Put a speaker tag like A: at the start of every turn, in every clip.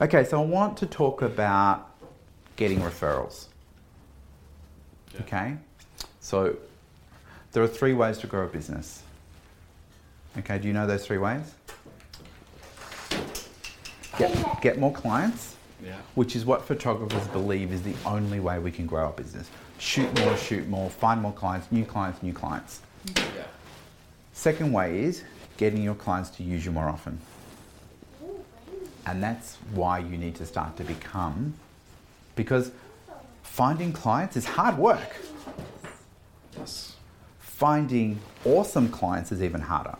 A: Okay, so I want to talk about getting referrals.
B: Yeah.
A: Okay, so there are three ways to grow a business. Okay, do you know those three ways? Get, get more clients,
B: Yeah.
A: which is what photographers believe is the only way we can grow our business. Shoot more, shoot more, find more clients, new clients, new clients.
B: Yeah.
A: Second way is getting your clients to use you more often. And that's why you need to start to become, because finding clients is hard work.
B: Yes.
A: Finding awesome clients is even harder.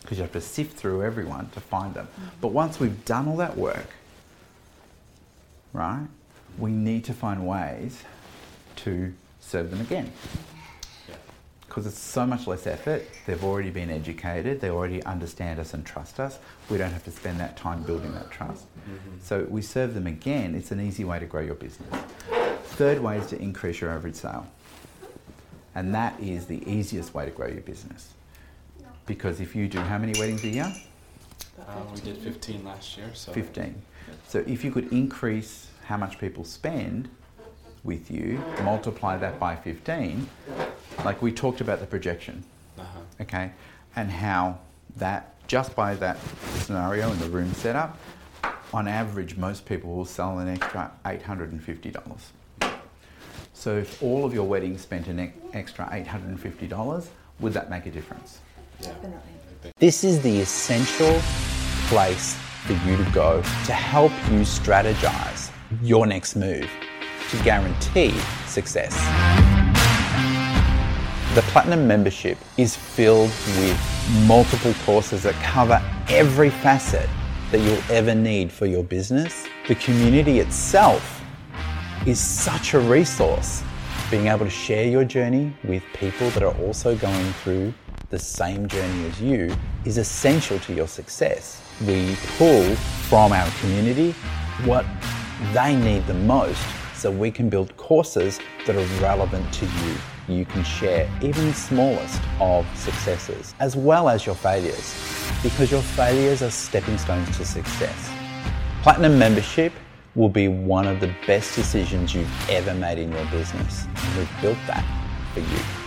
A: Because you have to sift through everyone to find them. Mm-hmm. But once we've done all that work, right, we need to find ways to serve them again.
B: Yeah.
A: because it's so much less effort. They've already been educated. They already understand us and trust us. We don't have to spend that time building that trust. So we serve them again. It's an easy way to grow your business. Third way is to increase your average sale. And that is the easiest way to grow your business. Because if you do how many weddings a year?
B: Uh, we did 15 last year, so
A: 15. So if you could increase how much people spend with you, multiply that by 15, like we talked about the projection,
B: Uh-huh.
A: okay, and how that just by that scenario and the room setup, on average, most people will sell an extra $850. So if all of your weddings spent an ex- extra $850, would that make a difference?
C: Definitely.
A: This is the essential place for you to go to help you strategize your next move to guarantee success. The Platinum membership is filled with multiple courses that cover every facet that you'll ever need for your business. The community itself is such a resource. Being able to share your journey with people that are also going through the same journey as you is essential to your success. We pull from our community what they need the most so we can build courses that are relevant to you. You can share even the smallest of successes as well as your failures because your failures are stepping stones to success. Platinum membership will be one of the best decisions you've ever made in your business. We've built that for you.